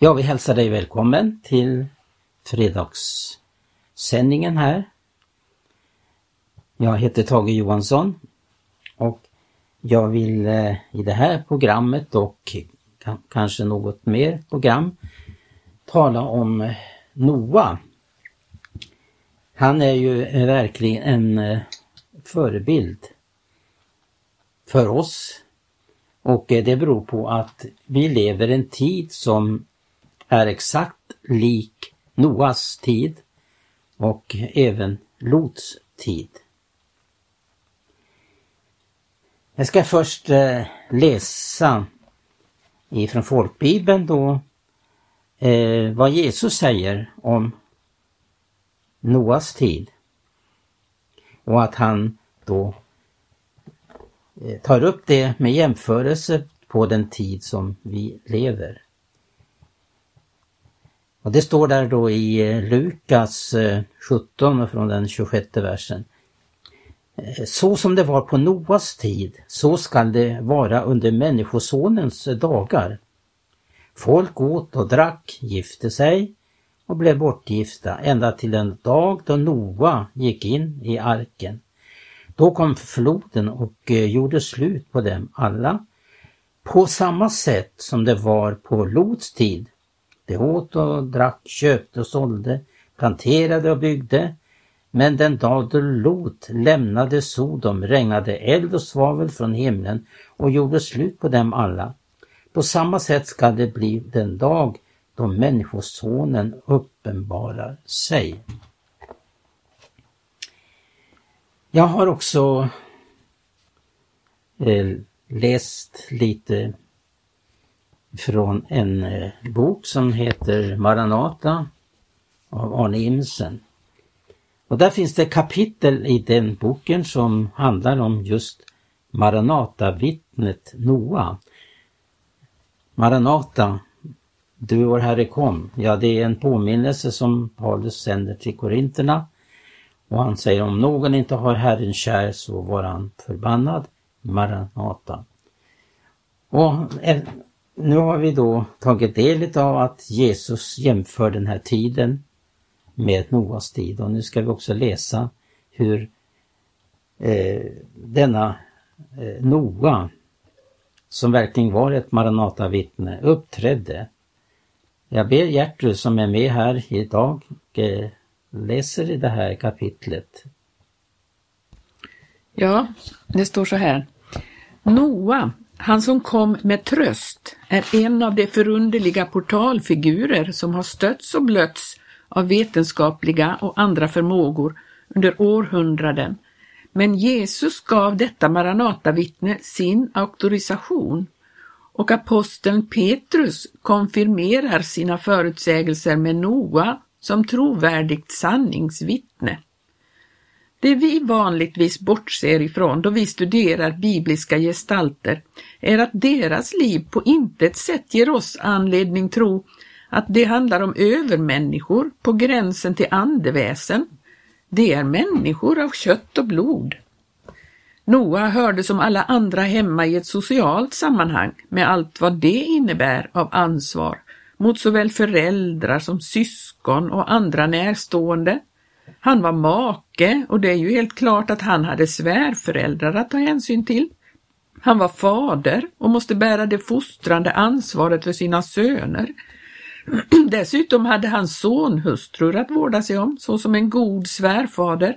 Jag vill hälsa dig välkommen till fredagssändningen här. Jag heter Tage Johansson och jag vill eh, i det här programmet och kanske något mer program tala om eh, Noa. Han är ju eh, verkligen en förebild för oss och det beror på att vi lever en tid som är exakt lik Noas tid och även Lots tid. Jag ska först eh, läsa ifrån folkbibeln då eh, vad Jesus säger om Noas tid. Och att han då eh, tar upp det med jämförelse på den tid som vi lever. Och det står där då i eh, Lukas eh, 17 från den 26 versen. Eh, så som det var på Noas tid, så skall det vara under Människosonens dagar. Folk åt och drack, gifte sig och blev bortgifta ända till den dag då Noa gick in i arken. Då kom floden och gjorde slut på dem alla, på samma sätt som det var på Lots tid de åt och drack, köpte och sålde, planterade och byggde. Men den dag då Lot lämnade Sodom regnade eld och svavel från himlen och gjorde slut på dem alla. På samma sätt ska det bli den dag då Människosonen uppenbarar sig. Jag har också eh, läst lite från en eh, bok som heter Maranata av Arne Imsen. Och där finns det kapitel i den boken som handlar om just Maranata-vittnet Noa. Maranata, du vår Herre kom. Ja, det är en påminnelse som Paulus sänder till korinterna. Och han säger om någon inte har Herren kär så var han förbannad. Maranata. Och nu har vi då tagit del av att Jesus jämför den här tiden med Noas tid och nu ska vi också läsa hur eh, denna eh, Noa, som verkligen var ett Maranata-vittne, uppträdde. Jag ber Gertrud som är med här idag och eh, läser i det här kapitlet. Ja, det står så här. Noa han som kom med tröst är en av de förunderliga portalfigurer som har stötts och blötts av vetenskapliga och andra förmågor under århundraden. Men Jesus gav detta Maranatavittne sin auktorisation och aposteln Petrus konfirmerar sina förutsägelser med Noa som trovärdigt sanningsvittne. Det vi vanligtvis bortser ifrån då vi studerar bibliska gestalter är att deras liv på intet sätt ger oss anledning tro att det handlar om övermänniskor på gränsen till andeväsen. Det är människor av kött och blod. Noa hörde som alla andra hemma i ett socialt sammanhang med allt vad det innebär av ansvar mot såväl föräldrar som syskon och andra närstående. Han var make och det är ju helt klart att han hade svärföräldrar att ta hänsyn till. Han var fader och måste bära det fostrande ansvaret för sina söner. Dessutom hade han sonhustrur att vårda sig om, såsom en god svärfader.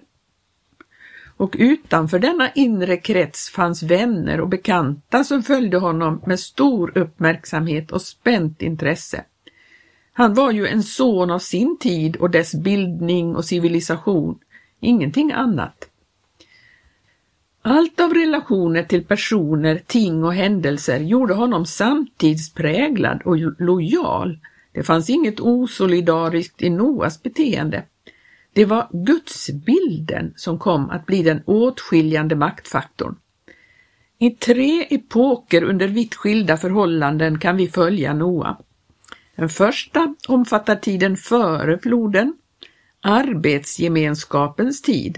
Och utanför denna inre krets fanns vänner och bekanta som följde honom med stor uppmärksamhet och spänt intresse. Han var ju en son av sin tid och dess bildning och civilisation, ingenting annat. Allt av relationer till personer, ting och händelser gjorde honom samtidspräglad och lojal. Det fanns inget osolidariskt i Noas beteende. Det var gudsbilden som kom att bli den åtskiljande maktfaktorn. I tre epoker under vitt skilda förhållanden kan vi följa Noa. Den första omfattar tiden före floden, arbetsgemenskapens tid.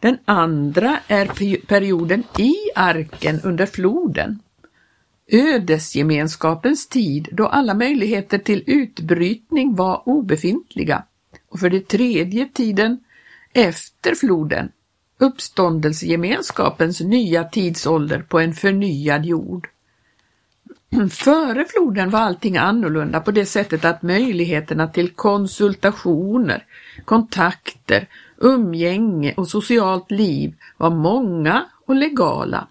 Den andra är perioden i arken under floden. ödesgemenskapens tid då alla möjligheter till utbrytning var obefintliga. Och för det tredje tiden efter floden, uppståndelsegemenskapens nya tidsålder på en förnyad jord. Före floden var allting annorlunda på det sättet att möjligheterna till konsultationer, kontakter, umgänge och socialt liv var många och legala.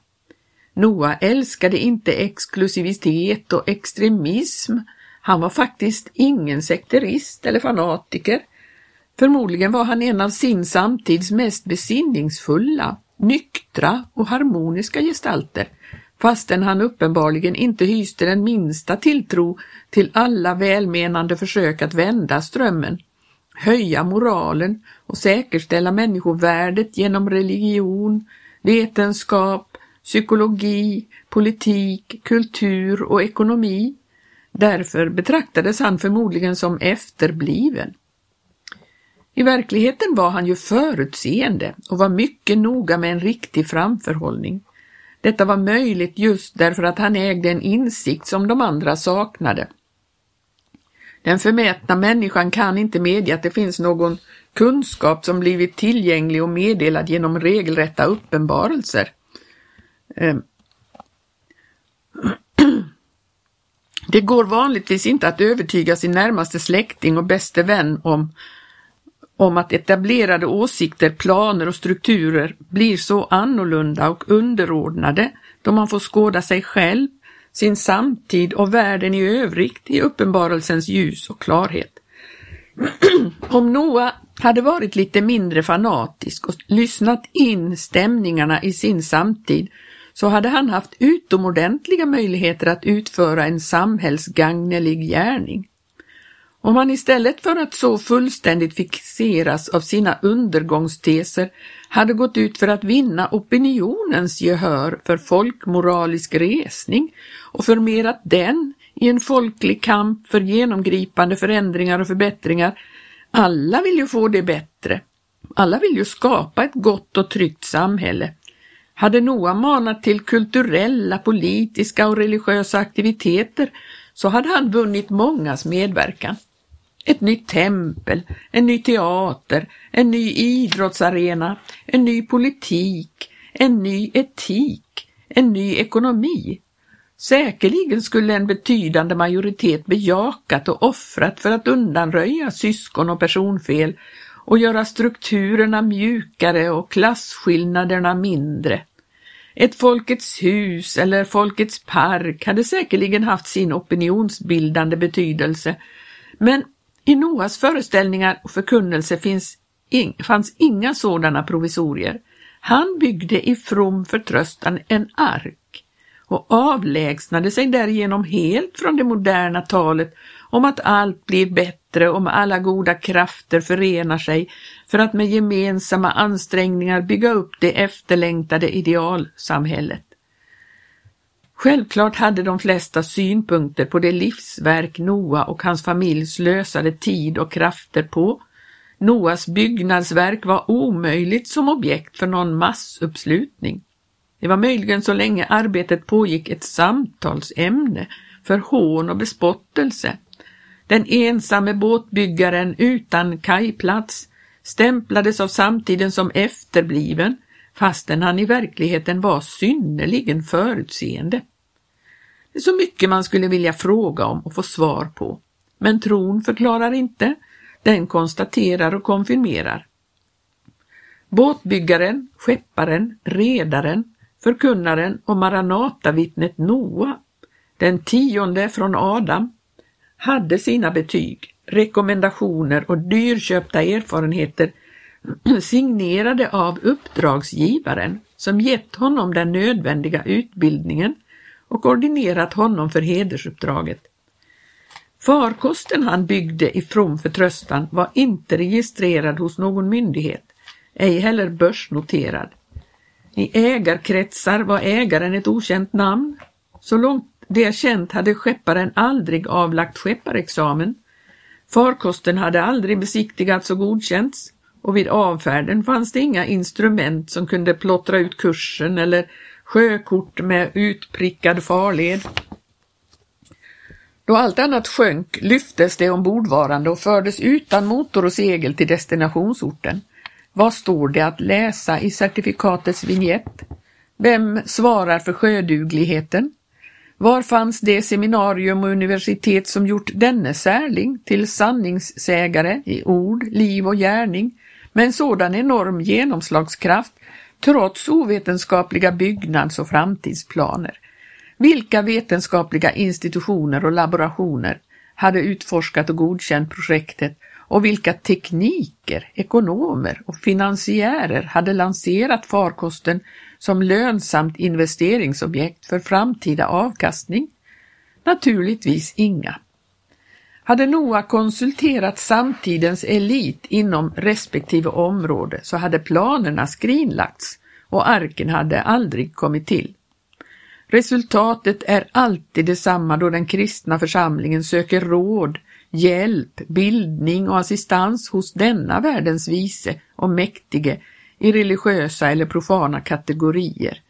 Noa älskade inte exklusivitet och extremism. Han var faktiskt ingen sekterist eller fanatiker. Förmodligen var han en av sin samtids mest besinningsfulla, nyktra och harmoniska gestalter, fastän han uppenbarligen inte hyste den minsta tilltro till alla välmenande försök att vända strömmen, höja moralen och säkerställa människovärdet genom religion, vetenskap, psykologi, politik, kultur och ekonomi. Därför betraktades han förmodligen som efterbliven. I verkligheten var han ju förutseende och var mycket noga med en riktig framförhållning. Detta var möjligt just därför att han ägde en insikt som de andra saknade. Den förmätna människan kan inte medge att det finns någon kunskap som blivit tillgänglig och meddelad genom regelrätta uppenbarelser. Ehm. Det går vanligtvis inte att övertyga sin närmaste släkting och bäste vän om, om att etablerade åsikter, planer och strukturer blir så annorlunda och underordnade då man får skåda sig själv, sin samtid och världen i övrigt i uppenbarelsens ljus och klarhet. om Noa hade varit lite mindre fanatisk och lyssnat in stämningarna i sin samtid så hade han haft utomordentliga möjligheter att utföra en samhällsgagnelig gärning. Om han istället för att så fullständigt fixeras av sina undergångsteser hade gått ut för att vinna opinionens gehör för folkmoralisk resning och förmerat den i en folklig kamp för genomgripande förändringar och förbättringar. Alla vill ju få det bättre. Alla vill ju skapa ett gott och tryggt samhälle. Hade Noa manat till kulturella, politiska och religiösa aktiviteter så hade han vunnit mångas medverkan. Ett nytt tempel, en ny teater, en ny idrottsarena, en ny politik, en ny etik, en ny ekonomi. Säkerligen skulle en betydande majoritet bejakat och offrat för att undanröja syskon och personfel och göra strukturerna mjukare och klasskillnaderna mindre. Ett Folkets hus eller Folkets park hade säkerligen haft sin opinionsbildande betydelse, men i Noas föreställningar och förkunnelse finns in, fanns inga sådana provisorier. Han byggde i from förtröstan en ark och avlägsnade sig därigenom helt från det moderna talet om att allt blir bättre om alla goda krafter förenar sig för att med gemensamma ansträngningar bygga upp det efterlängtade idealsamhället. Självklart hade de flesta synpunkter på det livsverk Noa och hans familj slösade tid och krafter på. Noas byggnadsverk var omöjligt som objekt för någon massuppslutning. Det var möjligen så länge arbetet pågick ett samtalsämne för hån och bespottelse. Den ensamme båtbyggaren utan kajplats stämplades av samtiden som efterbliven fastän han i verkligheten var synnerligen förutseende. Det är så mycket man skulle vilja fråga om och få svar på. Men tron förklarar inte, den konstaterar och konfirmerar. Båtbyggaren, skepparen, redaren, förkunnaren och Maranatavittnet Noa, den tionde från Adam, hade sina betyg, rekommendationer och dyrköpta erfarenheter signerade av uppdragsgivaren som gett honom den nödvändiga utbildningen och ordinerat honom för hedersuppdraget. Farkosten han byggde i from förtröstan var inte registrerad hos någon myndighet, ej heller börsnoterad. I ägarkretsar var ägaren ett okänt namn. Så långt det är känt hade skepparen aldrig avlagt skepparexamen. Farkosten hade aldrig besiktigats och godkänts och vid avfärden fanns det inga instrument som kunde plottra ut kursen eller sjökort med utprickad farled. Då allt annat sjönk lyftes det ombordvarande och fördes utan motor och segel till destinationsorten. Vad står det att läsa i certifikatets vignett? Vem svarar för sjödugligheten? Var fanns det seminarium och universitet som gjort denne särling till sanningssägare i ord, liv och gärning med en sådan enorm genomslagskraft trots ovetenskapliga byggnads och framtidsplaner? Vilka vetenskapliga institutioner och laborationer hade utforskat och godkänt projektet och vilka tekniker, ekonomer och finansiärer hade lanserat farkosten som lönsamt investeringsobjekt för framtida avkastning? Naturligtvis inga. Hade Noa konsulterat samtidens elit inom respektive område så hade planerna skrinlagts och arken hade aldrig kommit till. Resultatet är alltid detsamma då den kristna församlingen söker råd, hjälp, bildning och assistans hos denna världens vise och mäktige i religiösa eller profana kategorier.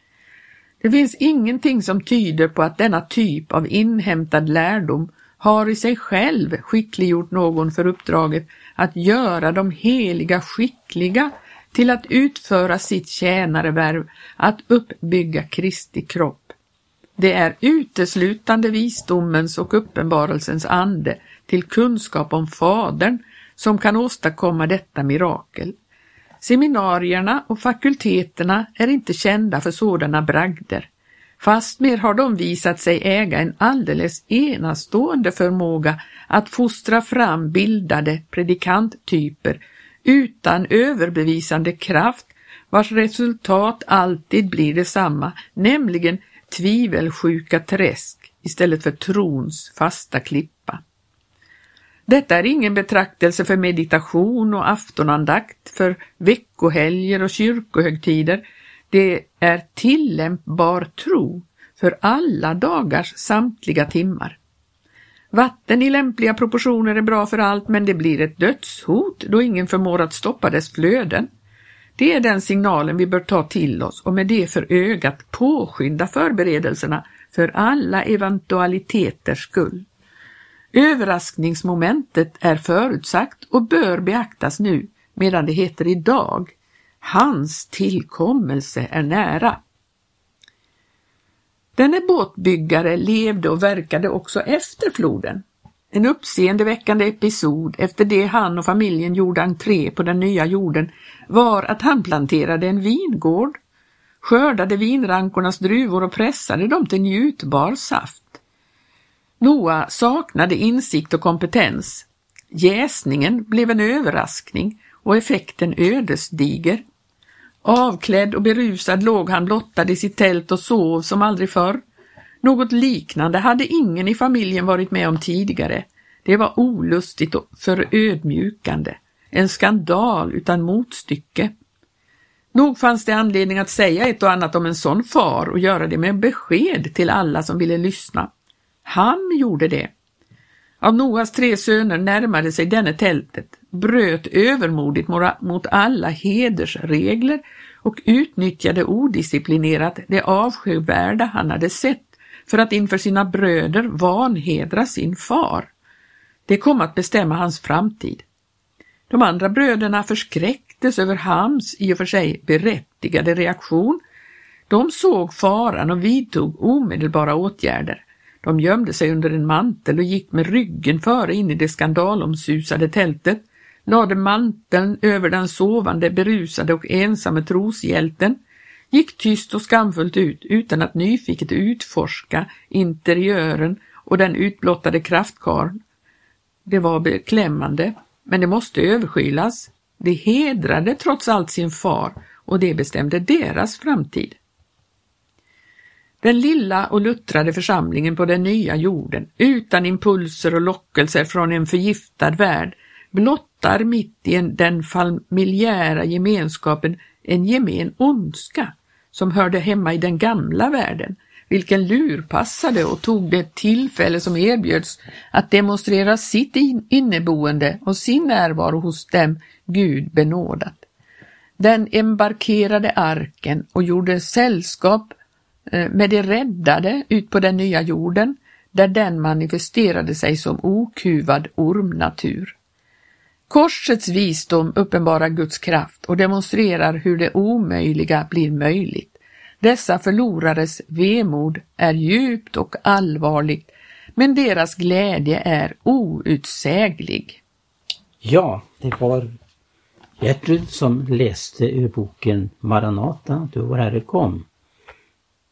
Det finns ingenting som tyder på att denna typ av inhämtad lärdom har i sig själv skickliggjort någon för uppdraget att göra de heliga skickliga till att utföra sitt tjänarevärv, att uppbygga Kristi kropp. Det är uteslutande visdomens och uppenbarelsens ande till kunskap om Fadern som kan åstadkomma detta mirakel. Seminarierna och fakulteterna är inte kända för sådana bragder. Fastmer har de visat sig äga en alldeles enastående förmåga att fostra fram bildade predikanttyper utan överbevisande kraft vars resultat alltid blir detsamma, nämligen tvivelsjuka träsk istället för trons fasta klippa. Detta är ingen betraktelse för meditation och aftonandakt, för veckohelger och kyrkohögtider. Det är tillämpbar tro för alla dagars samtliga timmar. Vatten i lämpliga proportioner är bra för allt, men det blir ett dödshot då ingen förmår att stoppa dess flöden. Det är den signalen vi bör ta till oss och med det för ögat påskynda förberedelserna för alla eventualiteters skull. Överraskningsmomentet är förutsagt och bör beaktas nu medan det heter idag. Hans tillkommelse är nära. Denne båtbyggare levde och verkade också efter floden. En uppseendeväckande episod efter det han och familjen gjorde entré på den nya jorden var att han planterade en vingård, skördade vinrankornas druvor och pressade dem till njutbar saft. Noa saknade insikt och kompetens. Jäsningen blev en överraskning och effekten ödesdiger. Avklädd och berusad låg han blottad i sitt tält och sov som aldrig förr. Något liknande hade ingen i familjen varit med om tidigare. Det var olustigt och förödmjukande. En skandal utan motstycke. Nog fanns det anledning att säga ett och annat om en sån far och göra det med besked till alla som ville lyssna. Han gjorde det. Av Noas tre söner närmade sig denne tältet, bröt övermodigt mot alla hedersregler och utnyttjade odisciplinerat det avskyvärda han hade sett för att inför sina bröder vanhedra sin far. Det kom att bestämma hans framtid. De andra bröderna förskräcktes över Hams i och för sig berättigade reaktion. De såg faran och vidtog omedelbara åtgärder. De gömde sig under en mantel och gick med ryggen före in i det skandalomsusade tältet, lade manteln över den sovande, berusade och ensamme troshjälten, gick tyst och skamfullt ut utan att nyfiket utforska interiören och den utblottade kraftkarn. Det var beklämmande, men det måste överskylas. Det hedrade trots allt sin far och det bestämde deras framtid. Den lilla och luttrade församlingen på den nya jorden, utan impulser och lockelser från en förgiftad värld, blottar mitt i den familjära gemenskapen en gemen ondska som hörde hemma i den gamla världen, vilken lurpassade och tog det tillfälle som erbjöds att demonstrera sitt inneboende och sin närvaro hos dem Gud benådat. Den embarkerade arken och gjorde sällskap eh, med de räddade ut på den nya jorden där den manifesterade sig som okuvad ormnatur. Korsets visdom uppenbarar Guds kraft och demonstrerar hur det omöjliga blir möjligt. Dessa förlorares vemod är djupt och allvarligt, men deras glädje är outsäglig. Ja, det var Gertrud som läste ur boken Maranata, du vår Herre kom.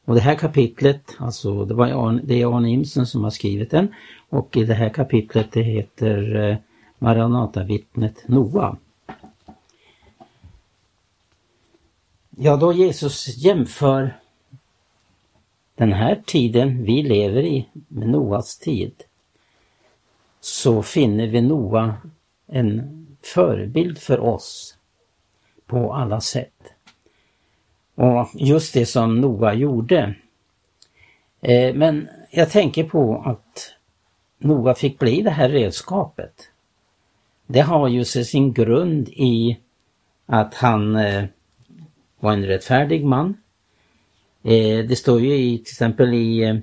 Och det här kapitlet, alltså det, var det är Arne Imsen som har skrivit den och det här kapitlet det heter eh, Maranatavittnet Noa. Ja, då Jesus jämför den här tiden vi lever i med Noas tid så finner vi Noa en förebild för oss på alla sätt. Och just det som Noa gjorde. Eh, men jag tänker på att Noa fick bli det här redskapet. Det har ju sin grund i att han eh, var en rättfärdig man. Eh, det står ju i, till exempel i eh,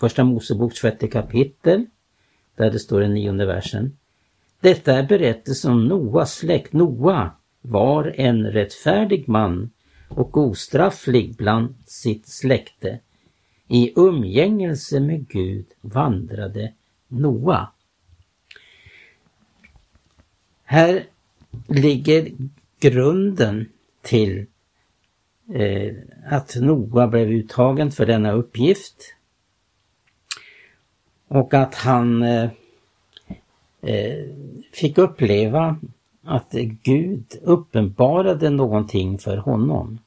Första Moseboks sjätte kapitel, där det står i nionde versen. Detta är berättelsen om Noas släkt. Noa var en rättfärdig man och ostrafflig bland sitt släkte. I umgängelse med Gud vandrade Noa. Här ligger grunden till eh, att Noa blev uttagen för denna uppgift och att han eh, eh, fick uppleva att Gud uppenbarade någonting för honom.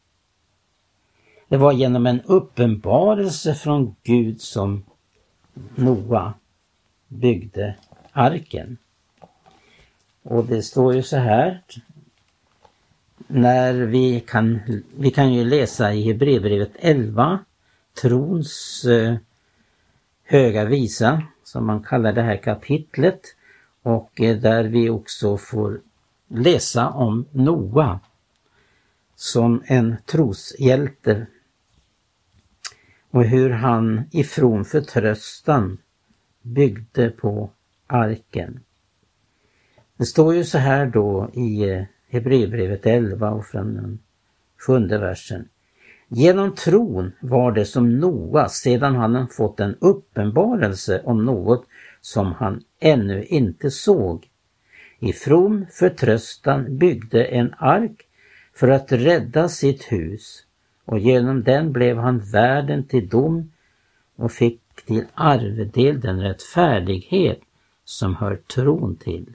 Det var genom en uppenbarelse från Gud som Noa byggde arken. Och det står ju så här. När vi kan, vi kan ju läsa i Hebreerbrevet 11, trons eh, höga visa, som man kallar det här kapitlet. Och eh, där vi också får läsa om Noa som en troshjälte och hur han ifrån förtröstan byggde på arken. Det står ju så här då i eh, Hebreerbrevet 11 och från den sjunde versen. Genom tron var det som Noa sedan han fått en uppenbarelse om något som han ännu inte såg. I from förtröstan byggde en ark för att rädda sitt hus och genom den blev han värden till dom och fick till arvedel den rättfärdighet som hör tron till.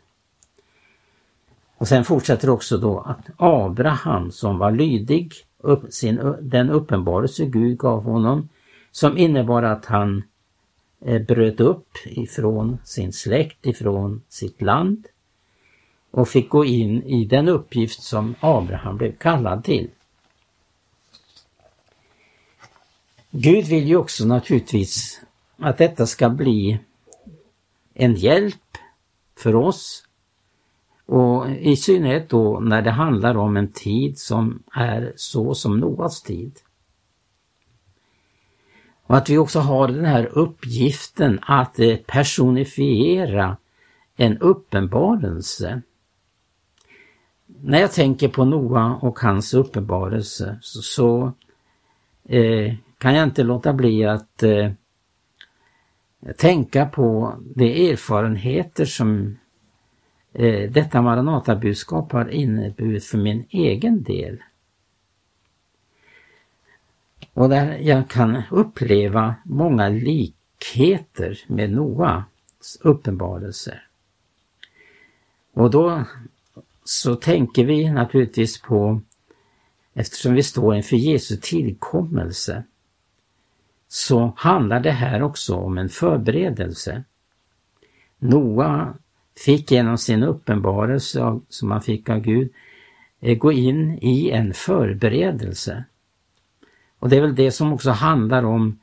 Och sen fortsätter också då att Abraham som var lydig, upp, sin, den uppenbarelse Gud gav honom, som innebar att han eh, bröt upp ifrån sin släkt, ifrån sitt land och fick gå in i den uppgift som Abraham blev kallad till. Gud vill ju också naturligtvis att detta ska bli en hjälp för oss och i synnerhet då när det handlar om en tid som är så som Noas tid. Och att vi också har den här uppgiften att eh, personifiera en uppenbarelse. När jag tänker på Noa och hans uppenbarelse så, så eh, kan jag inte låta bli att eh, tänka på de erfarenheter som Eh, detta Maranatabudskap har inneburit för min egen del. Och där jag kan uppleva många likheter med Noas uppenbarelser. Och då så tänker vi naturligtvis på, eftersom vi står inför Jesu tillkommelse, så handlar det här också om en förberedelse. Noa fick genom sin uppenbarelse som han fick av Gud eh, gå in i en förberedelse. Och det är väl det som också handlar om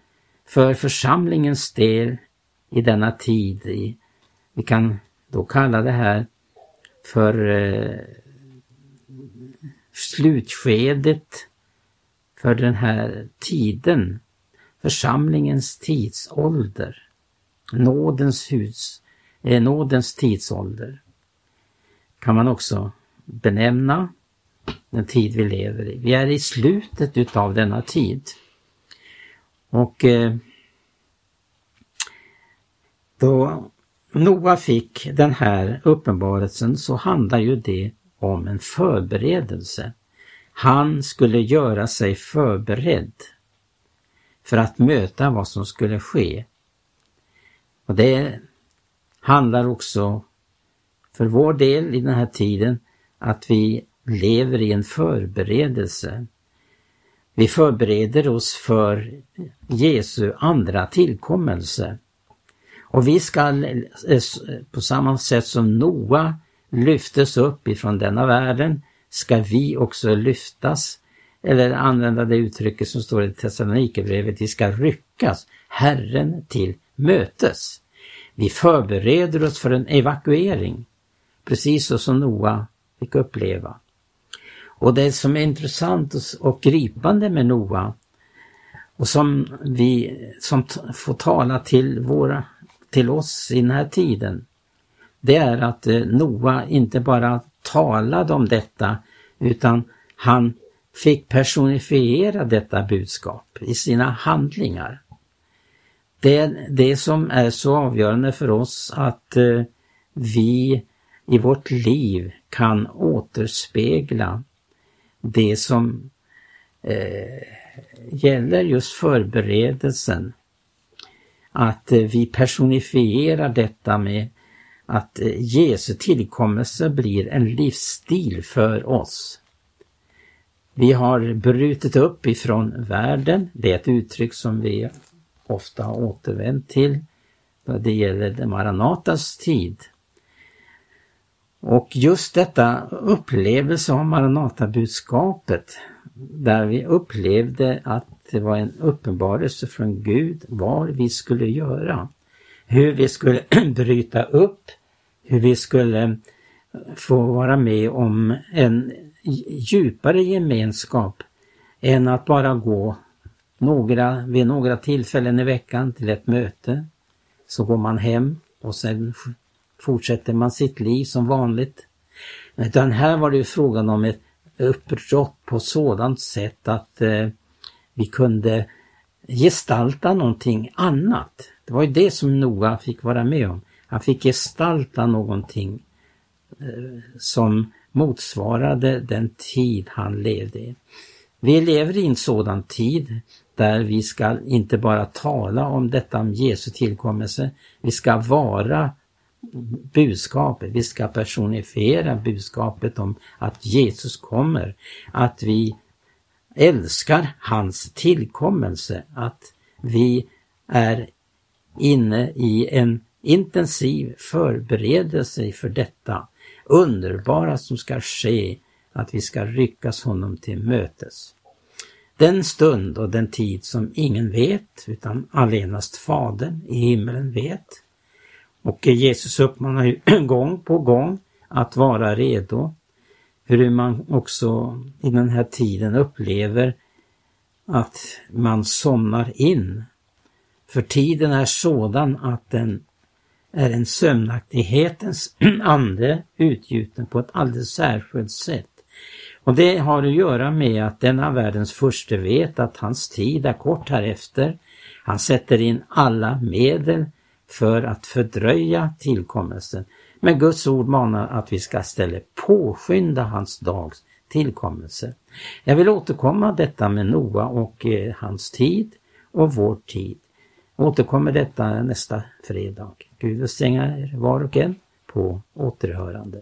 för församlingens del i denna tid. Vi kan då kalla det här för eh, slutskedet för den här tiden församlingens tidsålder. Nådens hus, eh, nådens tidsålder. Kan man också benämna den tid vi lever i. Vi är i slutet utav denna tid. Och eh, då Noa fick den här uppenbarelsen så handlar ju det om en förberedelse. Han skulle göra sig förberedd för att möta vad som skulle ske. Och det handlar också för vår del i den här tiden att vi lever i en förberedelse. Vi förbereder oss för Jesu andra tillkommelse. Och vi ska eh, på samma sätt som Noa lyftes upp ifrån denna världen ska vi också lyftas eller använda det uttrycket som står i Thessalonikerbrevet, vi ska ryckas Herren till mötes. Vi förbereder oss för en evakuering, precis så som Noa fick uppleva. Och det som är intressant och gripande med Noa och som vi som får tala till, våra, till oss i den här tiden, det är att eh, Noa inte bara talade om detta utan han fick personifiera detta budskap i sina handlingar. Det är det som är så avgörande för oss att eh, vi i vårt liv kan återspegla det som eh, gäller just förberedelsen. Att eh, vi personifierar detta med att eh, Jesu tillkommelse blir en livsstil för oss. Vi har brutit upp ifrån världen, det är ett uttryck som vi ofta har återvänt till det gäller Maranatas tid. Och just detta upplevelse av Maranatabudskapet där vi upplevde att det var en uppenbarelse från Gud vad vi skulle göra. Hur vi skulle bryta upp, hur vi skulle få vara med om en djupare gemenskap än att bara gå några, vid några tillfällen i veckan till ett möte. Så går man hem och sen fortsätter man sitt liv som vanligt. Utan här var det ju frågan om ett uppbrott på sådant sätt att eh, vi kunde gestalta någonting annat. Det var ju det som Noa fick vara med om. Han fick gestalta någonting eh, som motsvarade den tid han levde i. Vi lever i en sådan tid där vi ska inte bara tala om detta om Jesu tillkommelse, vi ska vara budskapet, vi ska personifiera budskapet om att Jesus kommer, att vi älskar hans tillkommelse, att vi är inne i en intensiv förberedelse för detta underbara som ska ske, att vi ska ryckas honom till mötes. Den stund och den tid som ingen vet, utan allenast Fadern i himlen vet. Och Jesus uppmanar ju gång på gång att vara redo. Hur man också i den här tiden upplever att man somnar in. För tiden är sådan att den är en sömnaktighetens ande utgjuten på ett alldeles särskilt sätt. Och det har att göra med att denna världens furste vet att hans tid är kort härefter. Han sätter in alla medel för att fördröja tillkommelsen. Men Guds ord manar att vi ska istället påskynda hans dags tillkommelse. Jag vill återkomma detta med Noa och eh, hans tid och vår tid. Återkommer detta nästa fredag. Gud välsigna er var och en på återhörande.